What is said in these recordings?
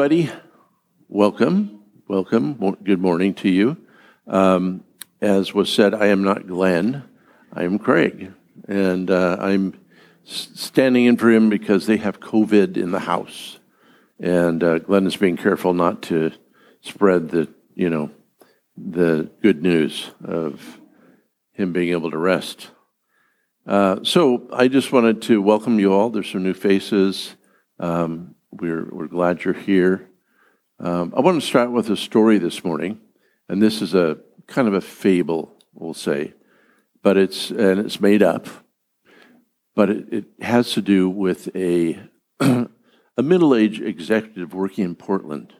Everybody. Welcome. Welcome. Good morning to you. Um, as was said, I am not Glenn. I am Craig. And uh, I'm standing in for him because they have COVID in the house. And uh, Glenn is being careful not to spread the, you know, the good news of him being able to rest. Uh, so I just wanted to welcome you all. There's some new faces. Um, we're, we're glad you're here. Um, I want to start with a story this morning, and this is a kind of a fable, we'll say, but it's and it's made up, but it, it has to do with a a middle-aged executive working in Portland,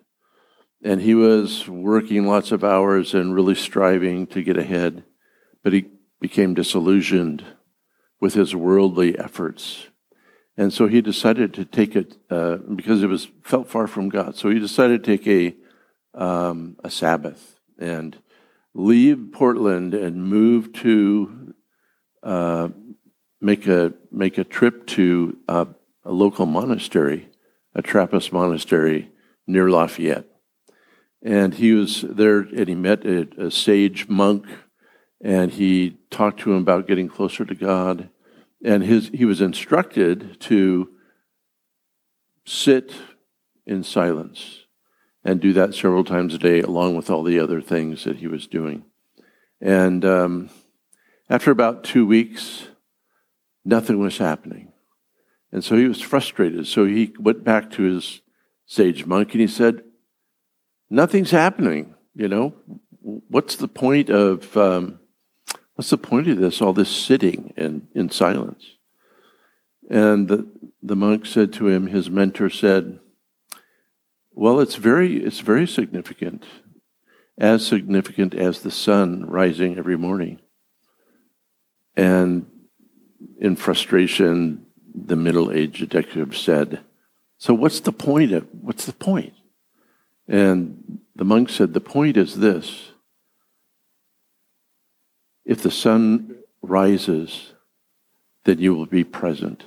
and he was working lots of hours and really striving to get ahead, but he became disillusioned with his worldly efforts and so he decided to take it uh, because it was felt far from God. So he decided to take a um, a Sabbath and leave Portland and move to uh, make a make a trip to uh, a local monastery, a Trappist monastery near Lafayette. And he was there, and he met a, a sage monk, and he talked to him about getting closer to God and his, he was instructed to sit in silence and do that several times a day, along with all the other things that he was doing. And um, after about two weeks, nothing was happening. And so he was frustrated. So he went back to his sage monk and he said, Nothing's happening. You know, what's the point of um, What's the point of this, all this sitting in, in silence? And the, the monk said to him, his mentor said, Well, it's very, it's very significant, as significant as the sun rising every morning. And in frustration, the middle aged detective said, So what's the point of what's the point? And the monk said, The point is this if the sun rises, then you will be present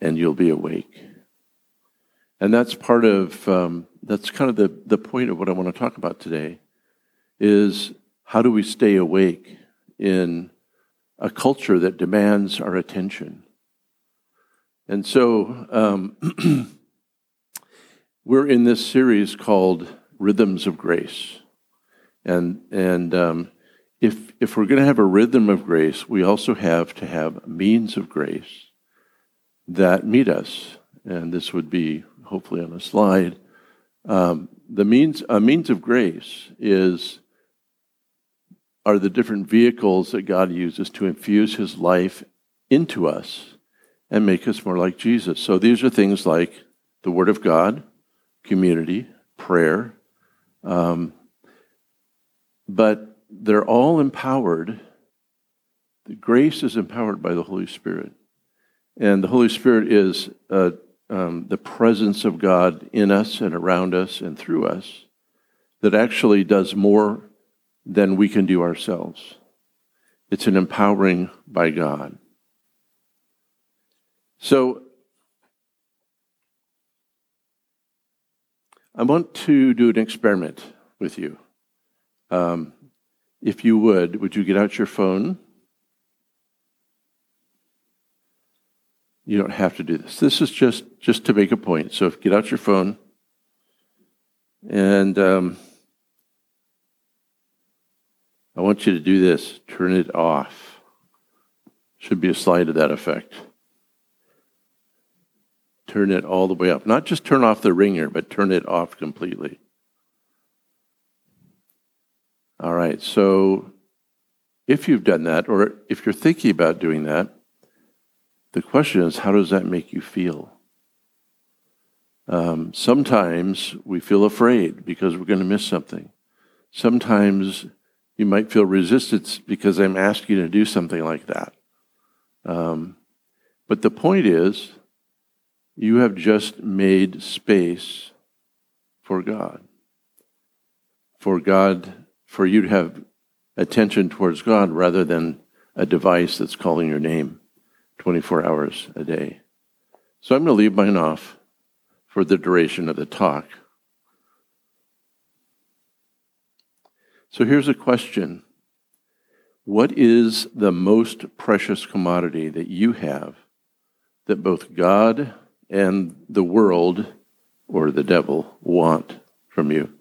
and you'll be awake. And that's part of, um, that's kind of the, the point of what I want to talk about today is how do we stay awake in a culture that demands our attention? And so um, we're in this series called Rhythms of Grace. And, and um, if, if we're going to have a rhythm of grace, we also have to have means of grace that meet us. And this would be hopefully on a slide. Um, the means, a means of grace is are the different vehicles that God uses to infuse His life into us and make us more like Jesus. So these are things like the Word of God, community, prayer, um, but they're all empowered. The grace is empowered by the Holy Spirit. And the Holy Spirit is uh, um, the presence of God in us and around us and through us that actually does more than we can do ourselves. It's an empowering by God. So, I want to do an experiment with you. Um, if you would, would you get out your phone? You don't have to do this. This is just just to make a point. So get out your phone, and um, I want you to do this. Turn it off. Should be a slide to that effect. Turn it all the way up. Not just turn off the ringer, but turn it off completely. All right, so if you've done that, or if you're thinking about doing that, the question is, how does that make you feel? Um, sometimes we feel afraid because we're going to miss something. Sometimes you might feel resistance because I'm asking you to do something like that. Um, but the point is, you have just made space for God. For God, for you to have attention towards God rather than a device that's calling your name 24 hours a day. So I'm going to leave mine off for the duration of the talk. So here's a question What is the most precious commodity that you have that both God and the world or the devil want from you?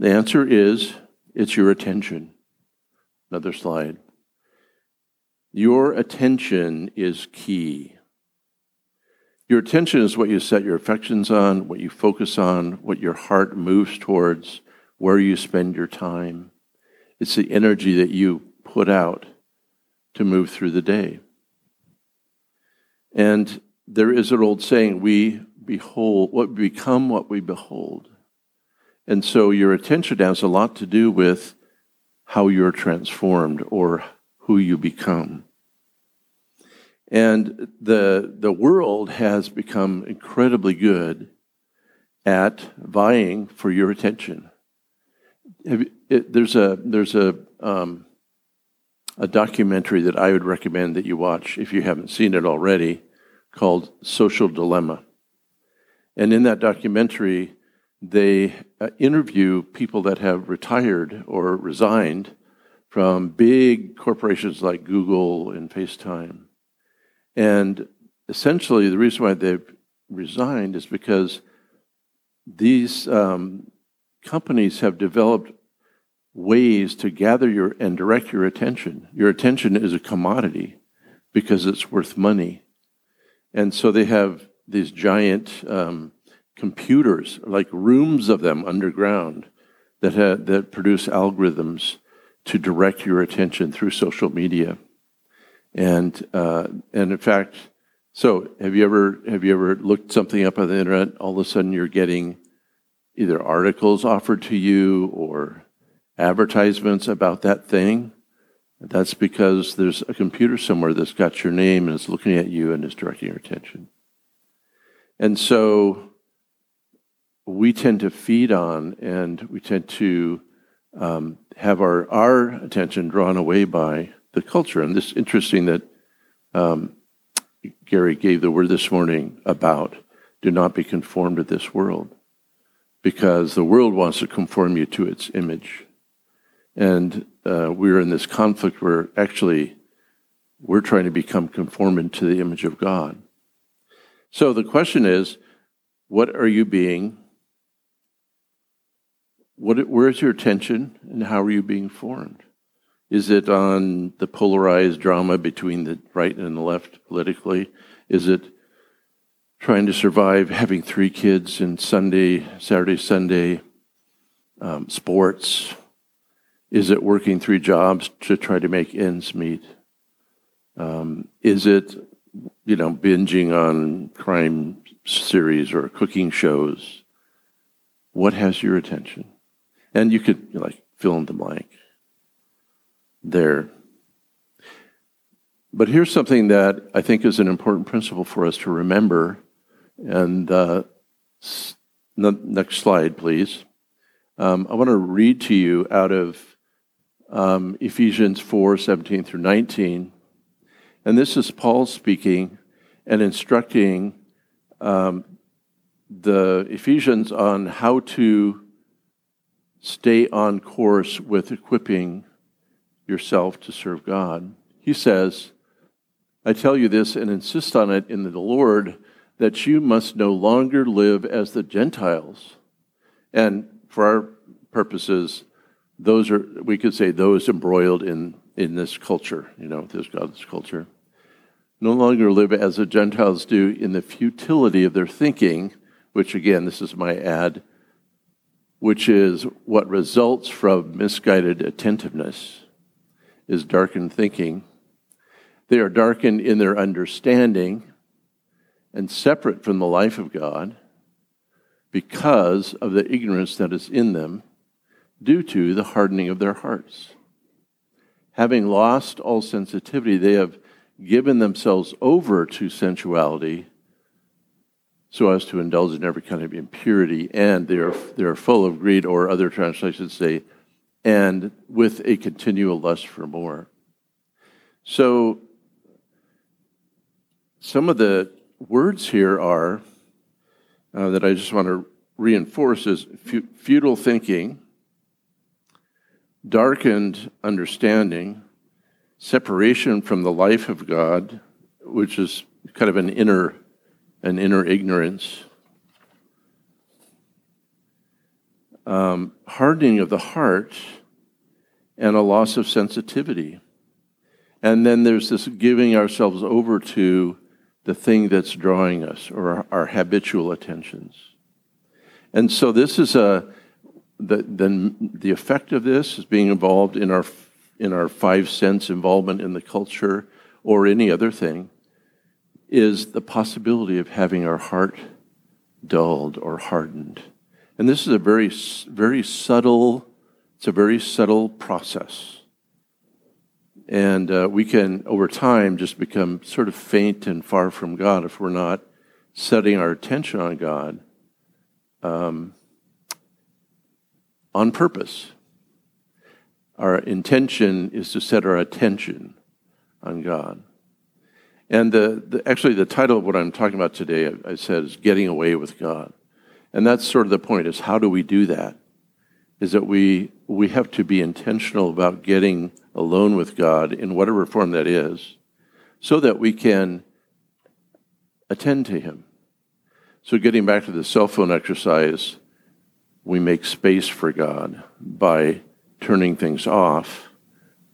The answer is it's your attention. Another slide. Your attention is key. Your attention is what you set your affections on, what you focus on, what your heart moves towards, where you spend your time. It's the energy that you put out to move through the day. And there is an old saying, we behold what become what we behold. And so your attention has a lot to do with how you're transformed or who you become. And the, the world has become incredibly good at vying for your attention. It, there's a, there's a, um, a documentary that I would recommend that you watch if you haven't seen it already called Social Dilemma. And in that documentary, they uh, interview people that have retired or resigned from big corporations like Google and FaceTime. And essentially, the reason why they've resigned is because these um, companies have developed ways to gather your and direct your attention. Your attention is a commodity because it's worth money. And so they have these giant um, computers, like rooms of them underground, that, ha- that produce algorithms to direct your attention through social media. And uh, and in fact, so have you ever have you ever looked something up on the internet? All of a sudden, you're getting either articles offered to you or advertisements about that thing. That's because there's a computer somewhere that's got your name and is looking at you and is directing your attention. And so we tend to feed on and we tend to um, have our, our attention drawn away by the culture. And this interesting that um, Gary gave the word this morning about do not be conformed to this world because the world wants to conform you to its image. And uh, we're in this conflict where actually we're trying to become conformed to the image of God. So the question is, what are you being? What, where's your attention and how are you being formed? Is it on the polarized drama between the right and the left politically? Is it trying to survive having three kids and Sunday, Saturday, Sunday, um, sports? Is it working three jobs to try to make ends meet? Um, is it, you know, binging on crime series or cooking shows? What has your attention? And you could like fill in the blank there. But here's something that I think is an important principle for us to remember. And uh, next slide, please. Um, I want to read to you out of um, Ephesians 4 17 through 19. And this is Paul speaking and instructing um, the Ephesians on how to stay on course with equipping yourself to serve God. He says, I tell you this and insist on it in the Lord that you must no longer live as the Gentiles. And for our purposes, those are, we could say, those embroiled in, in this culture, you know, this God's culture. No longer live as the Gentiles do in the futility of their thinking, which again, this is my ad, which is what results from misguided attentiveness, is darkened thinking. They are darkened in their understanding and separate from the life of God because of the ignorance that is in them due to the hardening of their hearts. Having lost all sensitivity, they have given themselves over to sensuality so as to indulge in every kind of impurity, and they are, they are full of greed, or other translations say, and with a continual lust for more. So, some of the words here are uh, that I just want to reinforce is futile thinking, darkened understanding, separation from the life of God, which is kind of an inner an inner ignorance, um, hardening of the heart, and a loss of sensitivity. And then there's this giving ourselves over to the thing that's drawing us or our, our habitual attentions. And so this is a the, then the effect of this is being involved in our in our five sense involvement in the culture or any other thing is the possibility of having our heart dulled or hardened. And this is a very, very subtle, it's a very subtle process. And uh, we can, over time, just become sort of faint and far from God if we're not setting our attention on God um, on purpose. Our intention is to set our attention on God. And the, the, actually, the title of what I'm talking about today, I, I said, is Getting Away with God. And that's sort of the point, is how do we do that? Is that we, we have to be intentional about getting alone with God in whatever form that is, so that we can attend to Him. So, getting back to the cell phone exercise, we make space for God by turning things off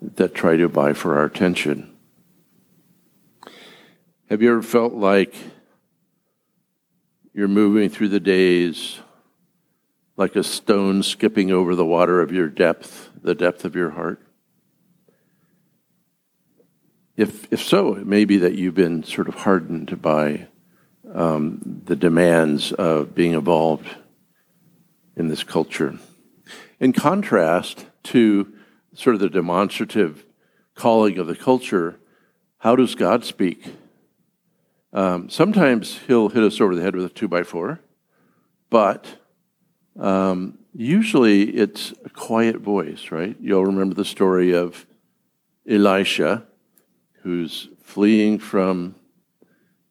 that try to buy for our attention. Have you ever felt like you're moving through the days like a stone skipping over the water of your depth, the depth of your heart? If, if so, it may be that you've been sort of hardened by um, the demands of being involved in this culture. In contrast to sort of the demonstrative calling of the culture, how does God speak? Um, sometimes he'll hit us over the head with a two by four, but um, usually it's a quiet voice, right? You'll remember the story of Elisha, who's fleeing from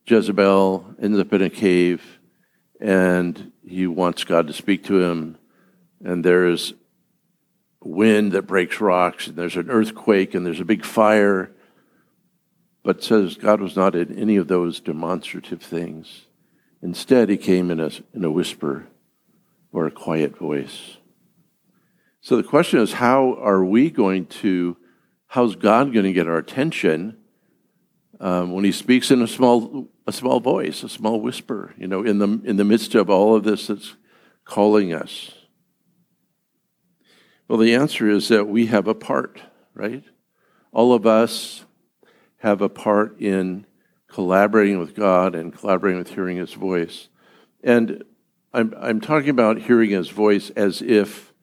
Jezebel, ends up in a cave, and he wants God to speak to him. And there's wind that breaks rocks, and there's an earthquake, and there's a big fire but says God was not in any of those demonstrative things. Instead, he came in a, in a whisper or a quiet voice. So the question is how are we going to, how's God going to get our attention um, when he speaks in a small, a small voice, a small whisper, you know, in the, in the midst of all of this that's calling us? Well, the answer is that we have a part, right? All of us have a part in collaborating with God and collaborating with hearing His voice. And I'm, I'm talking about hearing His voice as if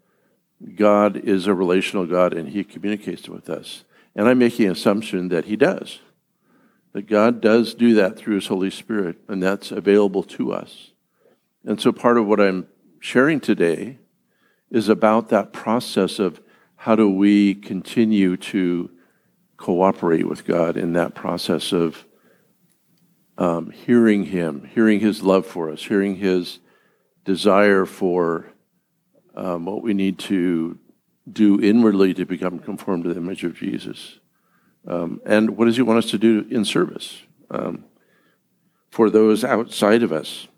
God is a relational God and He communicates with us. And I'm making an assumption that He does. That God does do that through His Holy Spirit, and that's available to us. And so part of what I'm sharing today is about that process of how do we continue to cooperate with God in that process of um, hearing Him, hearing His love for us, hearing His desire for um, what we need to do inwardly to become conformed to the image of Jesus. Um, and what does He want us to do in service um, for those outside of us?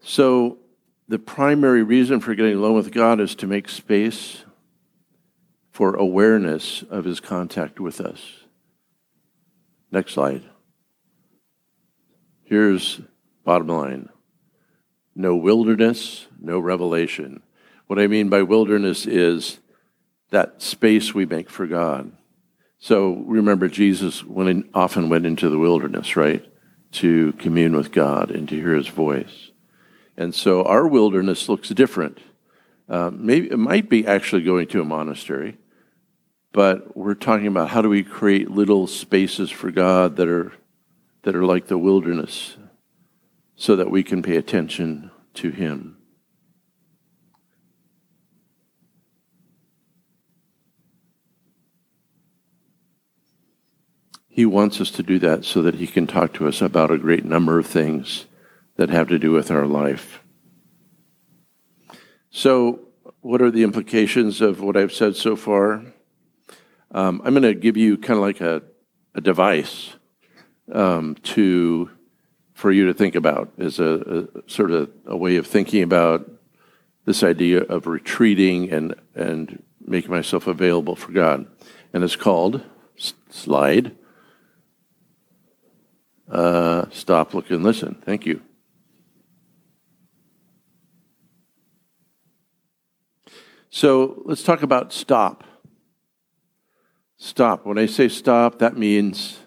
So, the primary reason for getting alone with God is to make space for awareness of his contact with us. Next slide. Here's bottom line no wilderness, no revelation. What I mean by wilderness is that space we make for God. So remember, Jesus went in, often went into the wilderness, right, to commune with God and to hear His voice. And so our wilderness looks different. Uh, maybe it might be actually going to a monastery, but we're talking about how do we create little spaces for God that are that are like the wilderness, so that we can pay attention to Him. He wants us to do that so that He can talk to us about a great number of things that have to do with our life. So, what are the implications of what I've said so far? Um, I'm going to give you kind of like a, a device um, to for you to think about as a, a, sort of a way of thinking about this idea of retreating and and making myself available for God, and it's called slide. Uh, stop, look, and listen. Thank you. So let's talk about stop. Stop. When I say stop, that means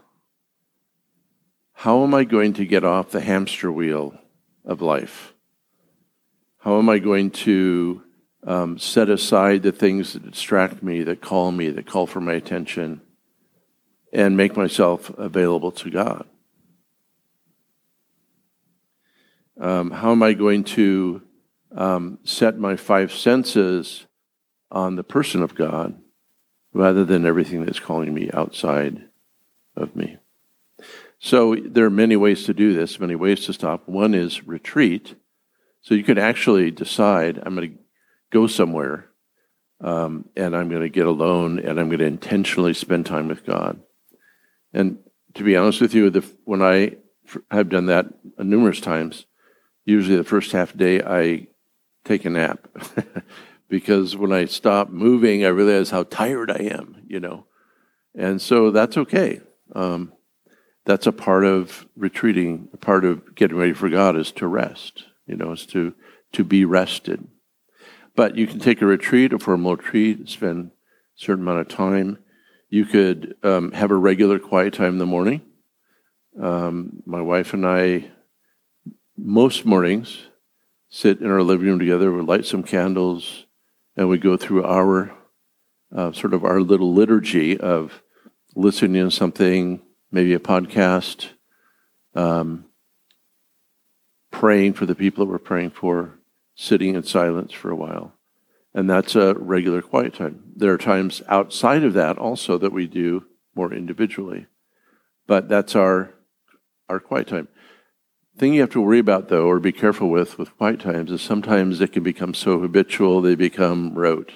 how am I going to get off the hamster wheel of life? How am I going to um, set aside the things that distract me, that call me, that call for my attention, and make myself available to God? Um, how am I going to um, set my five senses on the person of God rather than everything that's calling me outside of me? So there are many ways to do this, many ways to stop. One is retreat. So you could actually decide, I'm going to go somewhere um, and I'm going to get alone and I'm going to intentionally spend time with God. And to be honest with you, the, when I have done that numerous times, usually the first half day I take a nap because when I stop moving, I realize how tired I am, you know. And so that's okay. Um, that's a part of retreating, a part of getting ready for God is to rest, you know, is to, to be rested. But you can take a retreat, a formal retreat, spend a certain amount of time. You could um, have a regular quiet time in the morning. Um, my wife and I, most mornings, sit in our living room together, we light some candles, and we go through our uh, sort of our little liturgy of listening to something, maybe a podcast, um, praying for the people that we're praying for, sitting in silence for a while. And that's a regular quiet time. There are times outside of that also that we do more individually. But that's our our quiet time. Thing you have to worry about though, or be careful with with quiet times, is sometimes it can become so habitual they become rote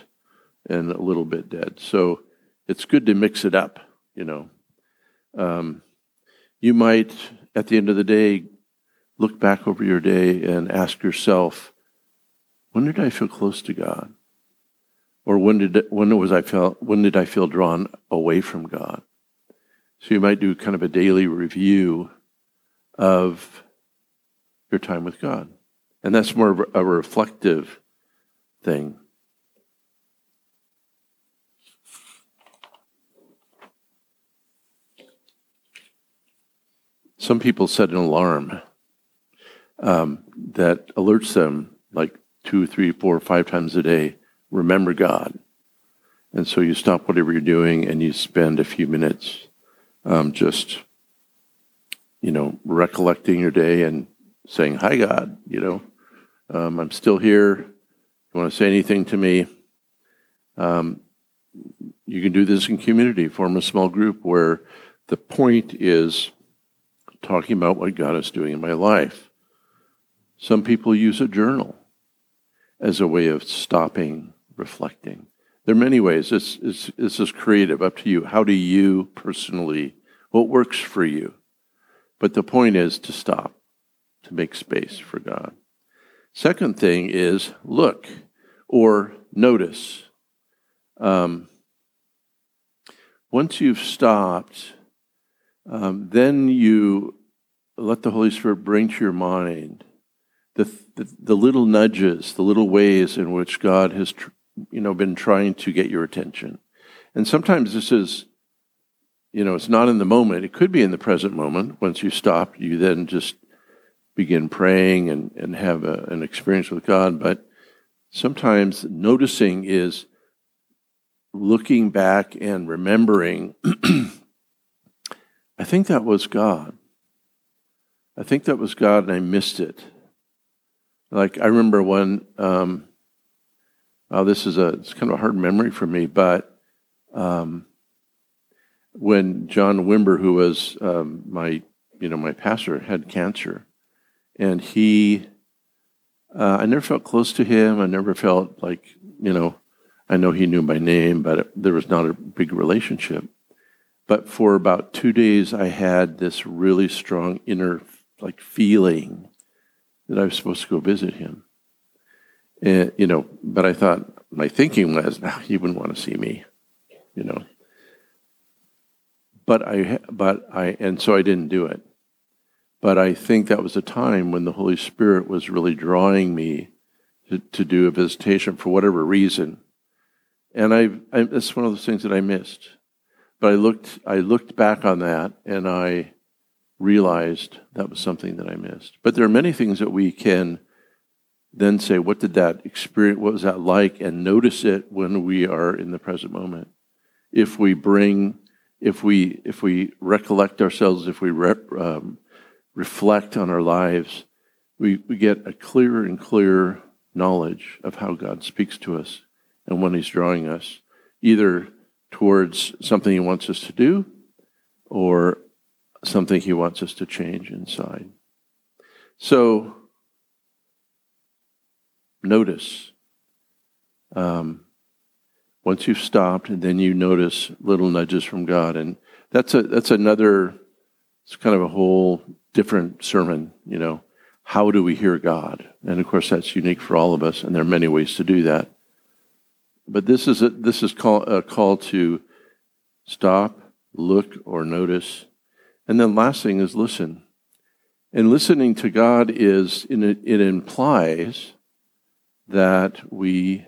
and a little bit dead. So it's good to mix it up, you know. Um, you might, at the end of the day, look back over your day and ask yourself, when did I feel close to God? Or when did when was I felt when did I feel drawn away from God? So you might do kind of a daily review of your time with God. And that's more of a reflective thing. Some people set an alarm um, that alerts them like two, three, four, five times a day. Remember God. And so you stop whatever you're doing and you spend a few minutes um, just, you know, recollecting your day and saying, Hi, God, you know, um, I'm still here. You want to say anything to me? Um, you can do this in community, form a small group where the point is talking about what God is doing in my life. Some people use a journal as a way of stopping, reflecting. There are many ways. Is, this is creative, up to you. How do you personally, what works for you? But the point is to stop, to make space for God. Second thing is look or notice. Um, once you've stopped, um, then you let the Holy Spirit bring to your mind the, the, the little nudges, the little ways in which God has, tr- you know, been trying to get your attention. And sometimes this is, you know, it's not in the moment. It could be in the present moment. Once you stop, you then just begin praying and, and have a, an experience with God. But sometimes noticing is looking back and remembering, I think that was God. I think that was God and I missed it. Like I remember when, um, oh, this is a, it's kind of a hard memory for me, but um, when John Wimber, who was um, my, you know, my pastor, had cancer, and he, uh, I never felt close to him. I never felt like, you know, I know he knew my name, but it, there was not a big relationship. But for about two days, I had this really strong inner like feeling that I was supposed to go visit him. And, you know, but I thought my thinking was, no, he wouldn't want to see me, you know. But I, but I, and so I didn't do it. But I think that was a time when the Holy Spirit was really drawing me to, to do a visitation for whatever reason. And I, that's one of those things that I missed. But I looked, I looked back on that and I realized that was something that I missed. But there are many things that we can then say, what did that experience, what was that like, and notice it when we are in the present moment. If we bring, if we, if we recollect ourselves, if we rep, um, reflect on our lives, we, we get a clearer and clearer knowledge of how God speaks to us and when He's drawing us, either towards something He wants us to do or something He wants us to change inside. So, notice. Um, once you've stopped, then you notice little nudges from God, and that's a that's another. It's kind of a whole different sermon, you know. How do we hear God? And of course, that's unique for all of us, and there are many ways to do that. But this is a, this is call, a call to stop, look, or notice, and then last thing is listen. And listening to God is it implies that we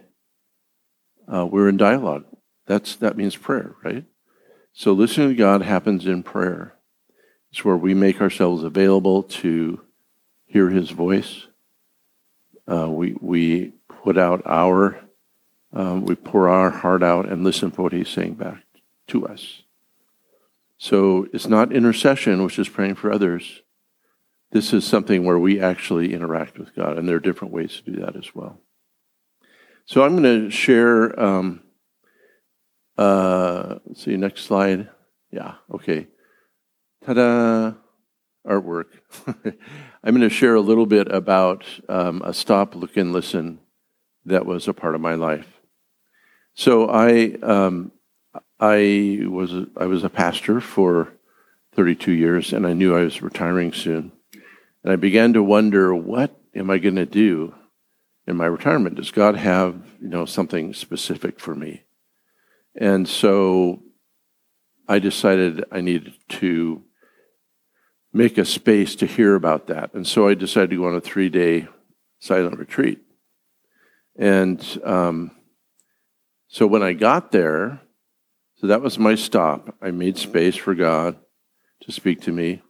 uh, we're in dialogue. That's that means prayer, right? So listening to God happens in prayer. It's where we make ourselves available to hear His voice. Uh, we we put out our um, we pour our heart out and listen for what He's saying back to us. So it's not intercession, which is praying for others. This is something where we actually interact with God, and there are different ways to do that as well. So I'm going to share. Um, uh, let's see, next slide. Yeah, okay. Ta-da! Artwork. I'm going to share a little bit about um, a stop, look, and listen that was a part of my life. So I, um, I was I was a pastor for 32 years, and I knew I was retiring soon. And I began to wonder, what am I going to do in my retirement? Does God have you know something specific for me? And so I decided I needed to make a space to hear about that. And so I decided to go on a three day silent retreat. And um, so when I got there, so that was my stop. I made space for God to speak to me.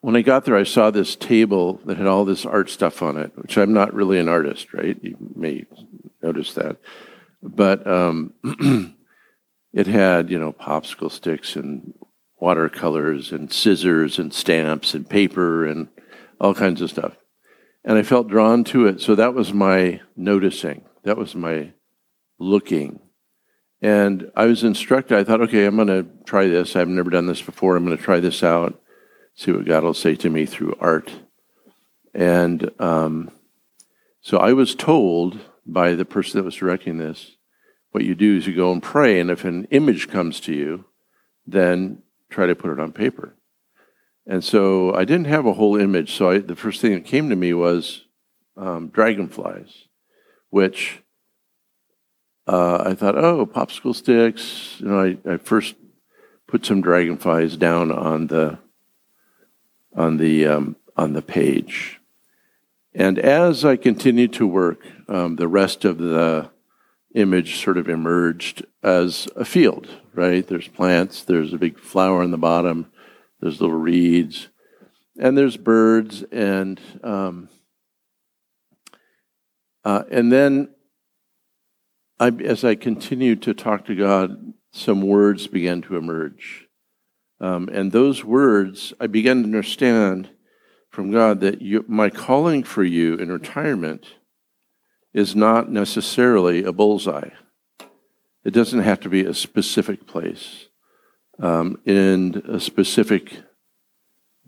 When I got there, I saw this table that had all this art stuff on it, which I'm not really an artist, right? You may notice that. But um, it had, you know, popsicle sticks and watercolors and scissors and stamps and paper and all kinds of stuff. And I felt drawn to it. So that was my noticing. That was my looking. And I was instructed, I thought, okay, I'm going to try this. I've never done this before. I'm going to try this out, see what God will say to me through art. And um, so I was told by the person that was directing this, what you do is you go and pray, and if an image comes to you, then try to put it on paper. And so I didn't have a whole image, so I, the first thing that came to me was um, dragonflies, which uh, I thought, oh, popsicle sticks. You know, I, I, first put some dragonflies down on the on the um, on the page. And as I continued to work, um, the rest of the image sort of emerged as a field. Right? There's plants. There's a big flower in the bottom. There's little reeds, and there's birds, and um, uh, and then I, as I continued to talk to God, some words began to emerge. Um, and those words, I began to understand from God that you, my calling for you in retirement is not necessarily a bullseye. It doesn't have to be a specific place um, in a specific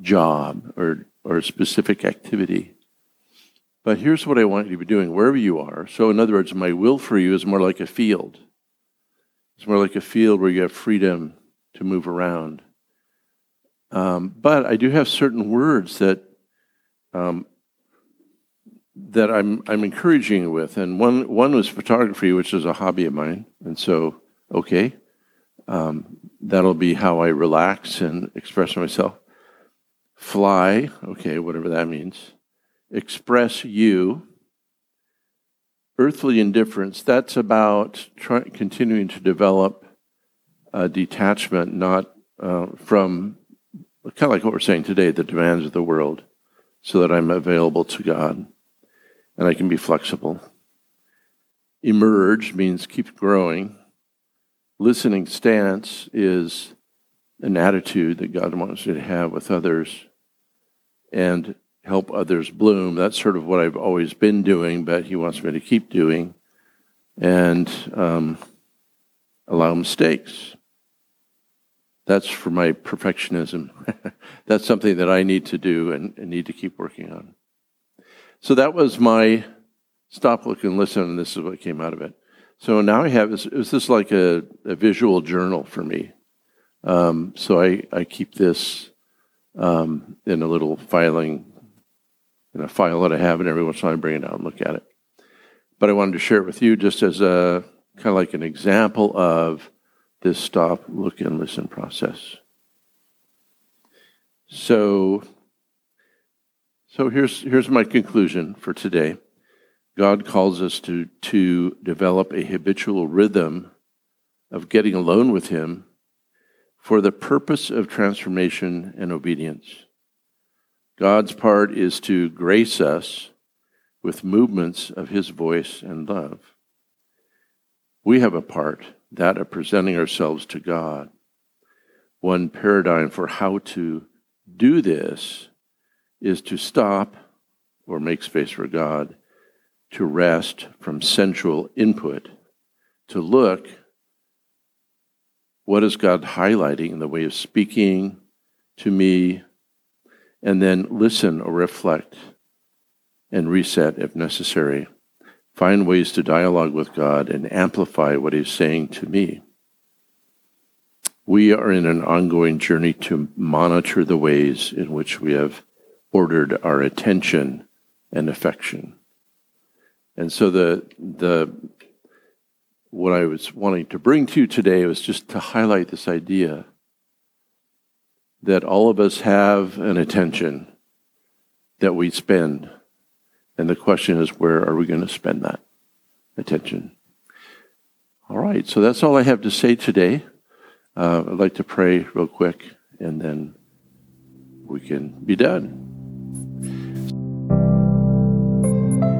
job or, or a specific activity. But here's what I want you to be doing wherever you are. So, in other words, my will for you is more like a field. It's more like a field where you have freedom to move around. Um, but I do have certain words that um, that I'm I'm encouraging with, and one one was photography, which is a hobby of mine, and so okay, um, that'll be how I relax and express myself. Fly, okay, whatever that means express you. Earthly indifference, that's about try, continuing to develop a detachment, not uh, from kind of like what we're saying today, the demands of the world, so that I'm available to God and I can be flexible. Emerge means keep growing. Listening stance is an attitude that God wants you to have with others. And help others bloom. That's sort of what I've always been doing, but he wants me to keep doing and um, allow mistakes. That's for my perfectionism. That's something that I need to do and, and, need to keep working on. So that was my stop, look, and listen, and this is what came out of it. So now I have this, is this like a, a visual journal for me? Um, so I, I keep this um, in a little filing in a file that I have, and every once in a while I bring it out and look at it. But I wanted to share it with you just as a kind of like an example of this stop, look, and listen process. So, so here's here's my conclusion for today. God calls us to to develop a habitual rhythm of getting alone with Him for the purpose of transformation and obedience. God's part is to grace us with movements of his voice and love. We have a part, that of presenting ourselves to God. One paradigm for how to do this is to stop or make space for God, to rest from sensual input, to look what is God highlighting in the way of speaking to me and then listen or reflect and reset if necessary. Find ways to dialogue with God and amplify what He's saying to me. We are in an ongoing journey to monitor the ways in which we have ordered our attention and affection. And so the the what I was wanting to bring to you today was just to highlight this idea that all of us have an attention that we spend. And the question is, where are we going to spend that attention? All right, so that's all I have to say today. Uh, I'd like to pray real quick, and then we can be done.